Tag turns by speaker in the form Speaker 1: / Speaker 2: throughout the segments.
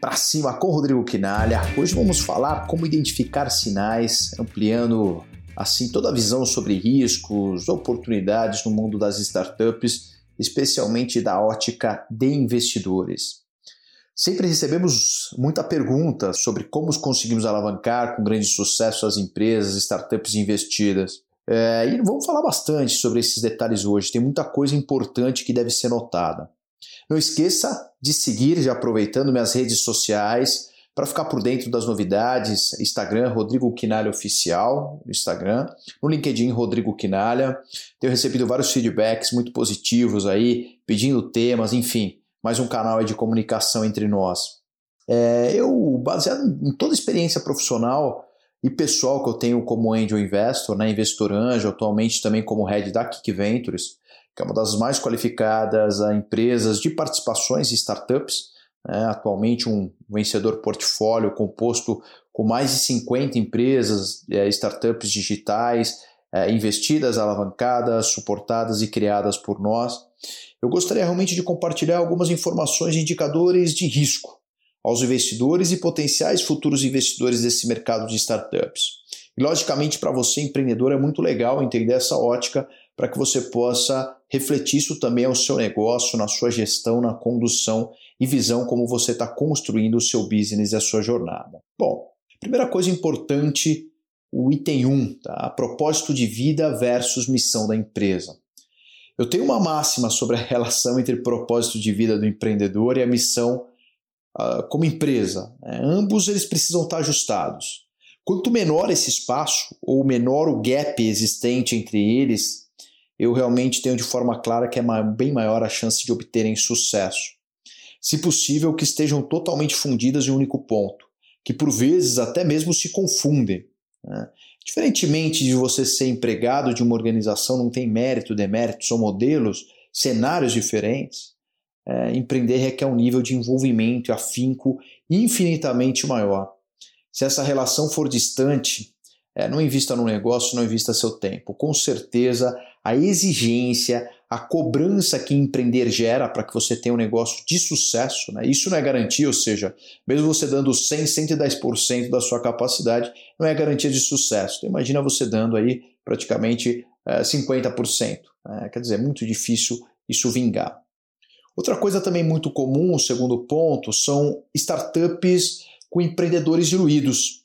Speaker 1: para cima com Rodrigo Quinalha. Hoje vamos falar como identificar sinais, ampliando assim toda a visão sobre riscos, oportunidades no mundo das startups, especialmente da ótica de investidores. Sempre recebemos muita pergunta sobre como conseguimos alavancar com grande sucesso as empresas, startups investidas. É, e vamos falar bastante sobre esses detalhes hoje. Tem muita coisa importante que deve ser notada. Não esqueça de seguir, já aproveitando minhas redes sociais, para ficar por dentro das novidades. Instagram, Rodrigo Quinalha Oficial, no Instagram. No LinkedIn, Rodrigo Quinalha. Tenho recebido vários feedbacks muito positivos aí, pedindo temas, enfim, mais um canal de comunicação entre nós. É, eu, baseado em toda a experiência profissional e pessoal que eu tenho como angel investor, né, investor anjo, atualmente também como head da Kick Ventures, que é uma das mais qualificadas a empresas de participações e startups. Né? Atualmente, um vencedor portfólio composto com mais de 50 empresas, é, startups digitais, é, investidas, alavancadas, suportadas e criadas por nós. Eu gostaria realmente de compartilhar algumas informações e indicadores de risco aos investidores e potenciais futuros investidores desse mercado de startups. E, logicamente, para você, empreendedor, é muito legal entender essa ótica para que você possa refletir isso também ao seu negócio, na sua gestão, na condução e visão como você está construindo o seu business e a sua jornada. Bom, primeira coisa importante, o item 1, tá? propósito de vida versus missão da empresa. Eu tenho uma máxima sobre a relação entre propósito de vida do empreendedor e a missão uh, como empresa. Né? Ambos eles precisam estar ajustados. Quanto menor esse espaço, ou menor o gap existente entre eles, eu realmente tenho de forma clara que é bem maior a chance de obterem sucesso. Se possível, que estejam totalmente fundidas em um único ponto, que por vezes até mesmo se confundem. Né? Diferentemente de você ser empregado de uma organização, não tem mérito, demérito, são modelos, cenários diferentes. É, empreender requer um nível de envolvimento e afinco infinitamente maior. Se essa relação for distante, é, não invista no negócio, não invista seu tempo. Com certeza, a exigência, a cobrança que empreender gera para que você tenha um negócio de sucesso, né? isso não é garantia, ou seja, mesmo você dando 100, 110% da sua capacidade, não é garantia de sucesso. Então, imagina você dando aí praticamente é, 50%. Né? Quer dizer, é muito difícil isso vingar. Outra coisa também muito comum, o segundo ponto, são startups com empreendedores diluídos.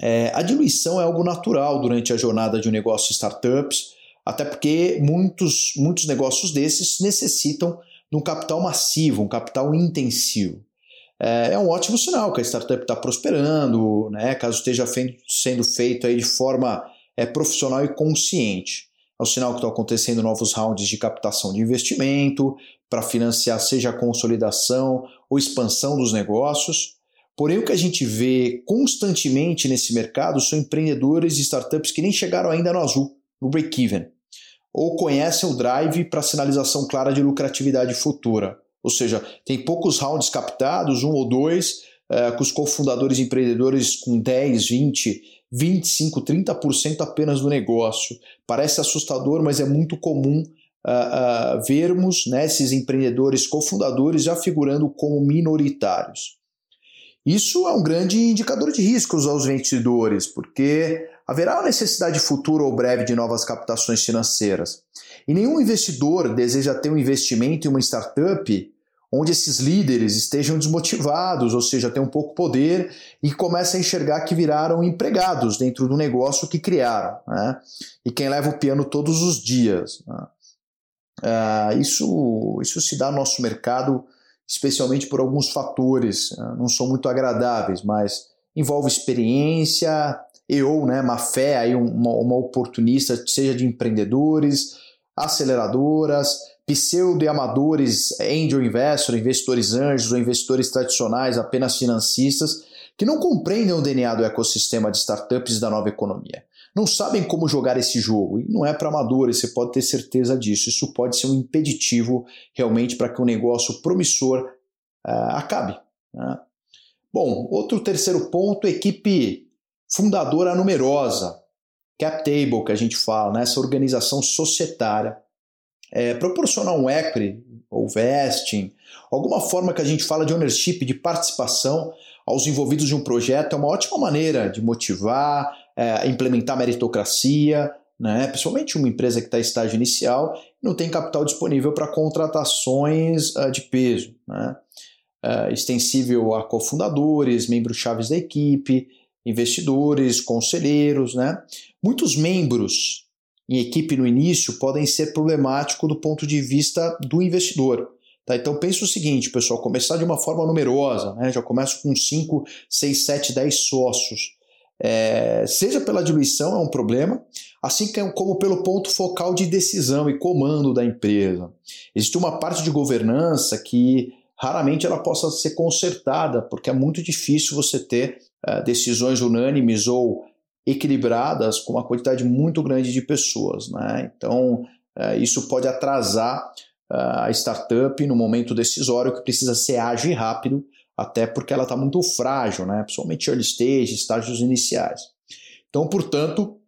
Speaker 1: É, a diluição é algo natural durante a jornada de um negócio de startups, até porque muitos, muitos negócios desses necessitam de um capital massivo, um capital intensivo. É, é um ótimo sinal que a startup está prosperando, né, caso esteja sendo feito aí de forma é, profissional e consciente. É um sinal que estão acontecendo novos rounds de captação de investimento para financiar seja a consolidação ou expansão dos negócios. Porém, o que a gente vê constantemente nesse mercado são empreendedores e startups que nem chegaram ainda no azul, no break-even, ou conhecem o drive para sinalização clara de lucratividade futura. Ou seja, tem poucos rounds captados, um ou dois, é, com os cofundadores empreendedores com 10, 20, 25, 30% apenas do negócio. Parece assustador, mas é muito comum uh, uh, vermos né, esses empreendedores cofundadores já figurando como minoritários. Isso é um grande indicador de riscos aos investidores, porque haverá necessidade futura ou breve de novas captações financeiras. E nenhum investidor deseja ter um investimento em uma startup onde esses líderes estejam desmotivados, ou seja, um pouco poder e começam a enxergar que viraram empregados dentro do negócio que criaram. Né? E quem leva o piano todos os dias. Né? Uh, isso, isso se dá no nosso mercado especialmente por alguns fatores, né? não são muito agradáveis, mas envolve experiência e ou né, má fé, aí uma, uma oportunista, seja de empreendedores, aceleradoras, pseudo amadores, angel investor, investidores anjos ou investidores tradicionais, apenas financistas, que não compreendem o DNA do ecossistema de startups da nova economia. Não sabem como jogar esse jogo. E não é para amadores, você pode ter certeza disso. Isso pode ser um impeditivo realmente para que um negócio promissor uh, acabe. Né? Bom, outro terceiro ponto, equipe fundadora numerosa, cap table que a gente fala, né? essa organização societária é, proporcionar um equity ou vesting, alguma forma que a gente fala de ownership, de participação aos envolvidos de um projeto, é uma ótima maneira de motivar, é, implementar meritocracia, né? principalmente uma empresa que está em estágio inicial não tem capital disponível para contratações uh, de peso. Né? Uh, extensível a cofundadores, membros chaves da equipe, investidores, conselheiros. Né? Muitos membros em equipe no início podem ser problemáticos do ponto de vista do investidor. Tá? Então pense o seguinte, pessoal, começar de uma forma numerosa, né? já começa com 5, 6, 7, 10 sócios. É, seja pela diluição é um problema, assim como pelo ponto focal de decisão e comando da empresa. Existe uma parte de governança que raramente ela possa ser consertada, porque é muito difícil você ter uh, decisões unânimes ou equilibradas com uma quantidade muito grande de pessoas. Né? Então, uh, isso pode atrasar uh, a startup no momento decisório, que precisa ser ágil e rápido até porque ela está muito frágil, né? principalmente early stage, estágios iniciais. Então, portanto,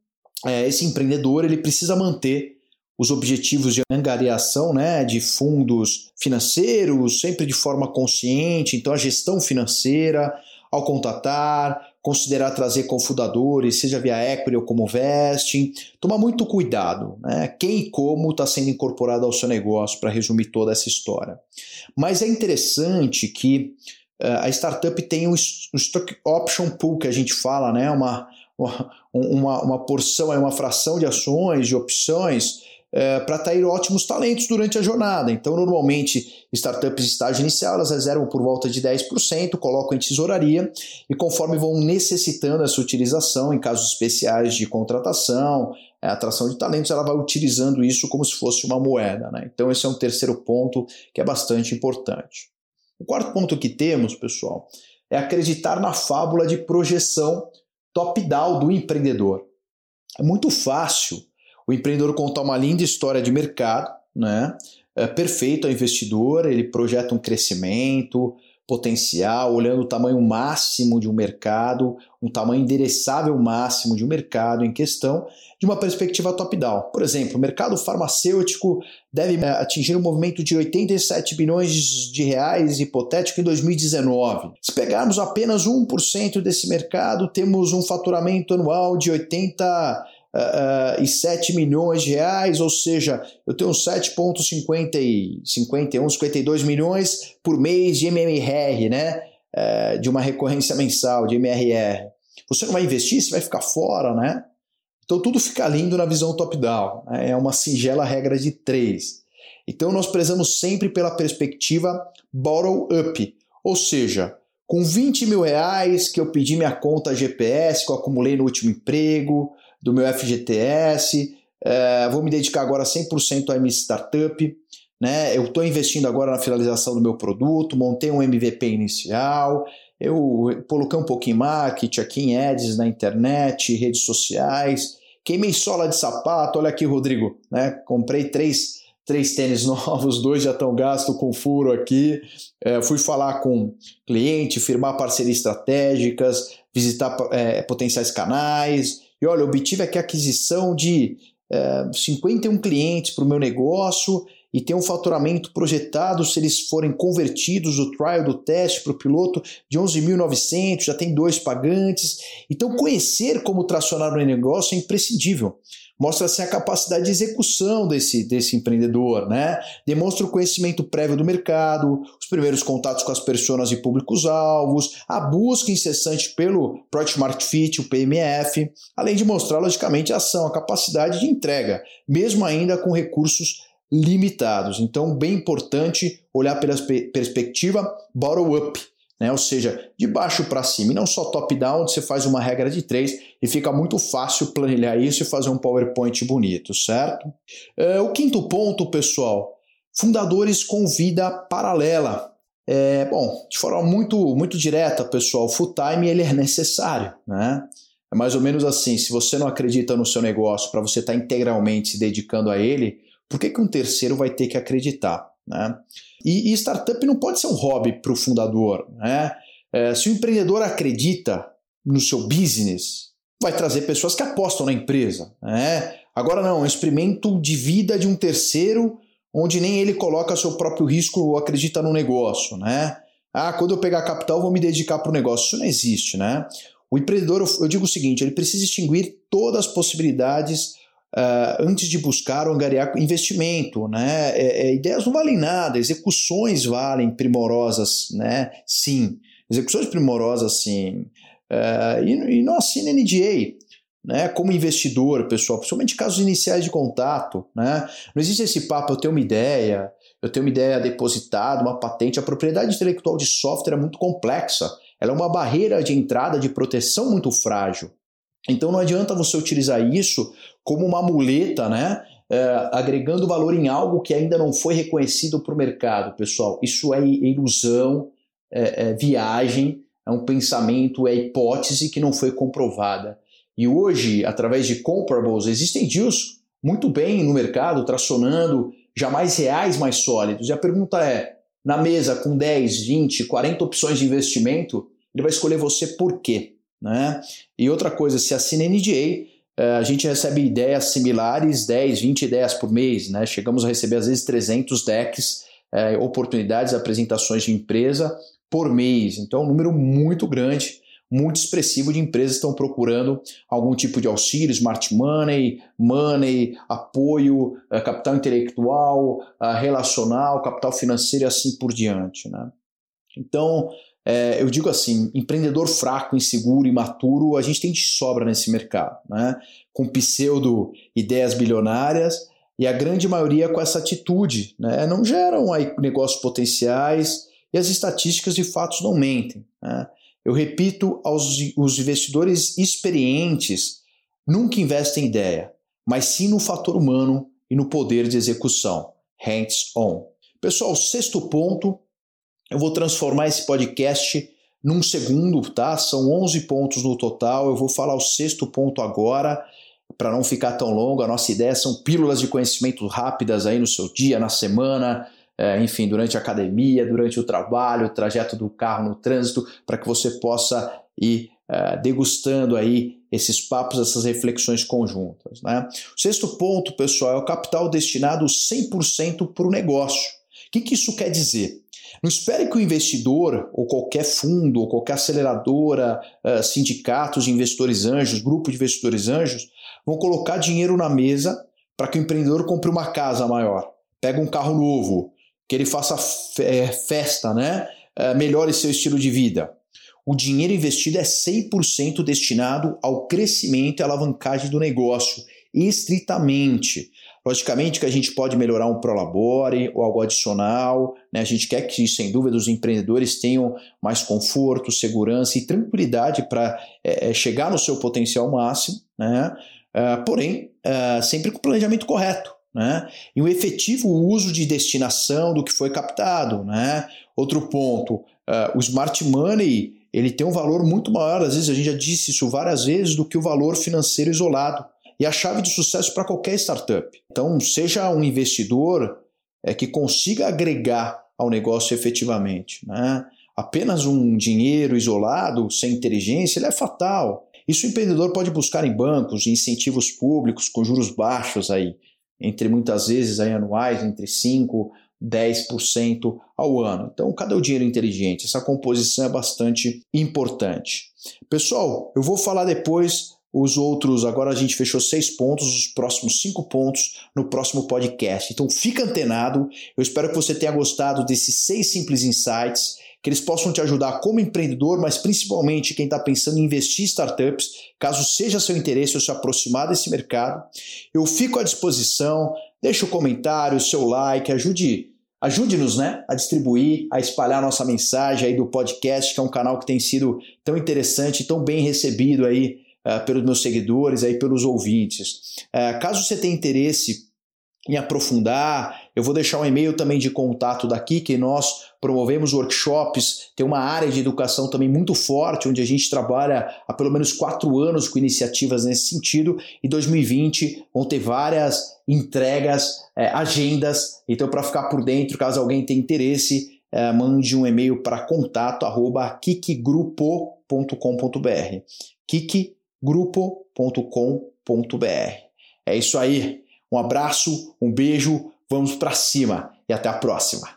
Speaker 1: esse empreendedor ele precisa manter os objetivos de angariação né, de fundos financeiros, sempre de forma consciente, então a gestão financeira, ao contatar, considerar trazer cofundadores, seja via equity ou como vesting, tomar muito cuidado, né? Quem e como está sendo incorporado ao seu negócio, para resumir toda essa história. Mas é interessante que eh, a startup tem um stock option pool que a gente fala, né? uma, uma, uma porção, é uma fração de ações, de opções, é, para atrair ótimos talentos durante a jornada. Então, normalmente, startups de estágio inicial elas reservam por volta de 10%, colocam em tesouraria e conforme vão necessitando essa utilização em casos especiais de contratação, é, atração de talentos, ela vai utilizando isso como se fosse uma moeda. Né? Então, esse é um terceiro ponto que é bastante importante. O quarto ponto que temos, pessoal, é acreditar na fábula de projeção top-down do empreendedor. É muito fácil o empreendedor contar uma linda história de mercado, né? É perfeito ao investidor, ele projeta um crescimento, potencial, olhando o tamanho máximo de um mercado, um tamanho endereçável máximo de um mercado em questão, de uma perspectiva top-down. Por exemplo, o mercado farmacêutico deve eh, atingir um movimento de 87 bilhões de reais hipotético em 2019. Se pegarmos apenas 1% desse mercado, temos um faturamento anual de 80 uh, e 7 milhões de reais, ou seja, eu tenho 7,51, 52 milhões por mês de MMR, né? Uh, de uma recorrência mensal de MRR. Você não vai investir, você vai ficar fora, né? Então tudo fica lindo na visão top-down. Né? É uma singela regra de três. Então nós prezamos sempre pela perspectiva bottom-up, ou seja, com 20 mil reais que eu pedi minha conta GPS, que eu acumulei no último emprego, do meu FGTS, é, vou me dedicar agora 100% a minha startup, né? eu estou investindo agora na finalização do meu produto, montei um MVP inicial, eu coloquei um pouco em marketing, aqui em ads, na internet, redes sociais, queimei sola de sapato, olha aqui Rodrigo, né? comprei três três tênis novos, dois já estão gastos com furo aqui. É, fui falar com cliente, firmar parcerias estratégicas, visitar é, potenciais canais, e olha, obtive aqui a aquisição de é, 51 clientes para o meu negócio e tem um faturamento projetado, se eles forem convertidos, o trial do teste para o piloto, de 11.900, já tem dois pagantes. Então, conhecer como tracionar o negócio é imprescindível mostra assim, a capacidade de execução desse, desse empreendedor, né? Demonstra o conhecimento prévio do mercado, os primeiros contatos com as pessoas e públicos-alvos, a busca incessante pelo Product Market Fit, o PMF, além de mostrar, logicamente, a ação, a capacidade de entrega, mesmo ainda com recursos limitados. Então, bem importante olhar pela perspectiva bottom-up né? Ou seja, de baixo para cima, e não só top-down, você faz uma regra de três e fica muito fácil planilhar isso e fazer um PowerPoint bonito, certo? É, o quinto ponto, pessoal, fundadores com vida paralela. É, bom, de forma muito, muito direta, pessoal, full time ele é necessário, né? É mais ou menos assim, se você não acredita no seu negócio para você estar tá integralmente se dedicando a ele, por que, que um terceiro vai ter que acreditar? Né? E, e startup não pode ser um hobby para o fundador. Né? É, se o empreendedor acredita no seu business, vai trazer pessoas que apostam na empresa. Né? Agora não, é um experimento de vida de um terceiro onde nem ele coloca seu próprio risco ou acredita no negócio, né? Ah, quando eu pegar capital, vou me dedicar para o negócio. Isso não existe, né? O empreendedor, eu digo o seguinte, ele precisa extinguir todas as possibilidades uh, antes de buscar ou angariar investimento, né? É, é, ideias não valem nada, execuções valem primorosas, né? Sim, execuções primorosas, sim. Uh, e, e não assina NDA, né, como investidor, pessoal, principalmente casos iniciais de contato. Né? Não existe esse papo, eu tenho uma ideia, eu tenho uma ideia depositada, uma patente. A propriedade intelectual de software é muito complexa. Ela é uma barreira de entrada de proteção muito frágil. Então não adianta você utilizar isso como uma muleta, né? É, agregando valor em algo que ainda não foi reconhecido para o mercado, pessoal. Isso é ilusão, é, é viagem, é um pensamento, é hipótese que não foi comprovada. E hoje, através de comparables, existem deals muito bem no mercado, tracionando jamais reais mais sólidos. E a pergunta é: na mesa com 10, 20, 40 opções de investimento, ele vai escolher você por quê? Né? E outra coisa, se assina NDA, eh, a gente recebe ideias similares, 10, 20 ideias por mês. Né? Chegamos a receber às vezes 300 decks, é, oportunidades, apresentações de empresa por mês. Então, é um número muito grande muito expressivo de empresas estão procurando algum tipo de auxílio, smart money, money, apoio, eh, capital intelectual, relacional, capital financeiro e assim por diante. Né? Então, é, eu digo assim, empreendedor fraco, inseguro, imaturo, a gente tem de sobra nesse mercado, né? com pseudo ideias bilionárias e a grande maioria com essa atitude, né? não geram aí negócios potenciais e as estatísticas de fatos não mentem. Né? Eu repito aos os investidores experientes, nunca investem em ideia, mas sim no fator humano e no poder de execução, hands-on. Pessoal, sexto ponto, eu vou transformar esse podcast num segundo, tá? São 11 pontos no total. Eu vou falar o sexto ponto agora, para não ficar tão longo. A nossa ideia são pílulas de conhecimento rápidas aí no seu dia, na semana, é, enfim, durante a academia, durante o trabalho, o trajeto do carro no trânsito, para que você possa ir é, degustando aí esses papos, essas reflexões conjuntas. Né? O sexto ponto, pessoal, é o capital destinado 100% para o negócio. O que, que isso quer dizer? Não espere que o investidor, ou qualquer fundo, ou qualquer aceleradora, uh, sindicatos de investidores anjos, grupo de investidores anjos, vão colocar dinheiro na mesa para que o empreendedor compre uma casa maior, pega um carro novo, que ele faça é, festa, né? É, melhore seu estilo de vida. O dinheiro investido é 100% destinado ao crescimento e alavancagem do negócio, estritamente. Logicamente que a gente pode melhorar um prolabore ou algo adicional, né? a gente quer que, sem dúvida, os empreendedores tenham mais conforto, segurança e tranquilidade para é, é, chegar no seu potencial máximo, né? Uh, porém, uh, sempre com o planejamento correto né? e um efetivo uso de destinação do que foi captado. Né? Outro ponto, uh, o smart money ele tem um valor muito maior, às vezes a gente já disse isso várias vezes, do que o valor financeiro isolado. E a chave de sucesso para qualquer startup. Então, seja um investidor é, que consiga agregar ao negócio efetivamente. Né? Apenas um dinheiro isolado, sem inteligência, ele é fatal. Isso o empreendedor pode buscar em bancos, em incentivos públicos com juros baixos aí entre muitas vezes aí, anuais, entre 5% 10% ao ano. Então, cadê o dinheiro inteligente? Essa composição é bastante importante. Pessoal, eu vou falar depois os outros. Agora a gente fechou seis pontos, os próximos cinco pontos no próximo podcast. Então, fica antenado. Eu espero que você tenha gostado desses seis simples insights que eles possam te ajudar como empreendedor, mas principalmente quem está pensando em investir em startups, caso seja seu interesse ou se aproximar desse mercado. Eu fico à disposição, deixe o comentário, o seu like, ajude ajude-nos né, a distribuir, a espalhar nossa mensagem aí do podcast, que é um canal que tem sido tão interessante, tão bem recebido aí pelos meus seguidores, aí pelos ouvintes. Uh, caso você tenha interesse em aprofundar, eu vou deixar um e-mail também de contato daqui, que nós promovemos workshops, tem uma área de educação também muito forte, onde a gente trabalha há pelo menos quatro anos com iniciativas nesse sentido. Em 2020 vão ter várias entregas, é, agendas. Então, para ficar por dentro, caso alguém tenha interesse, é, mande um e-mail para contato@kikgrupo.com.br. kikgrupo.com.br. É isso aí. Um abraço, um beijo Vamos para cima e até a próxima.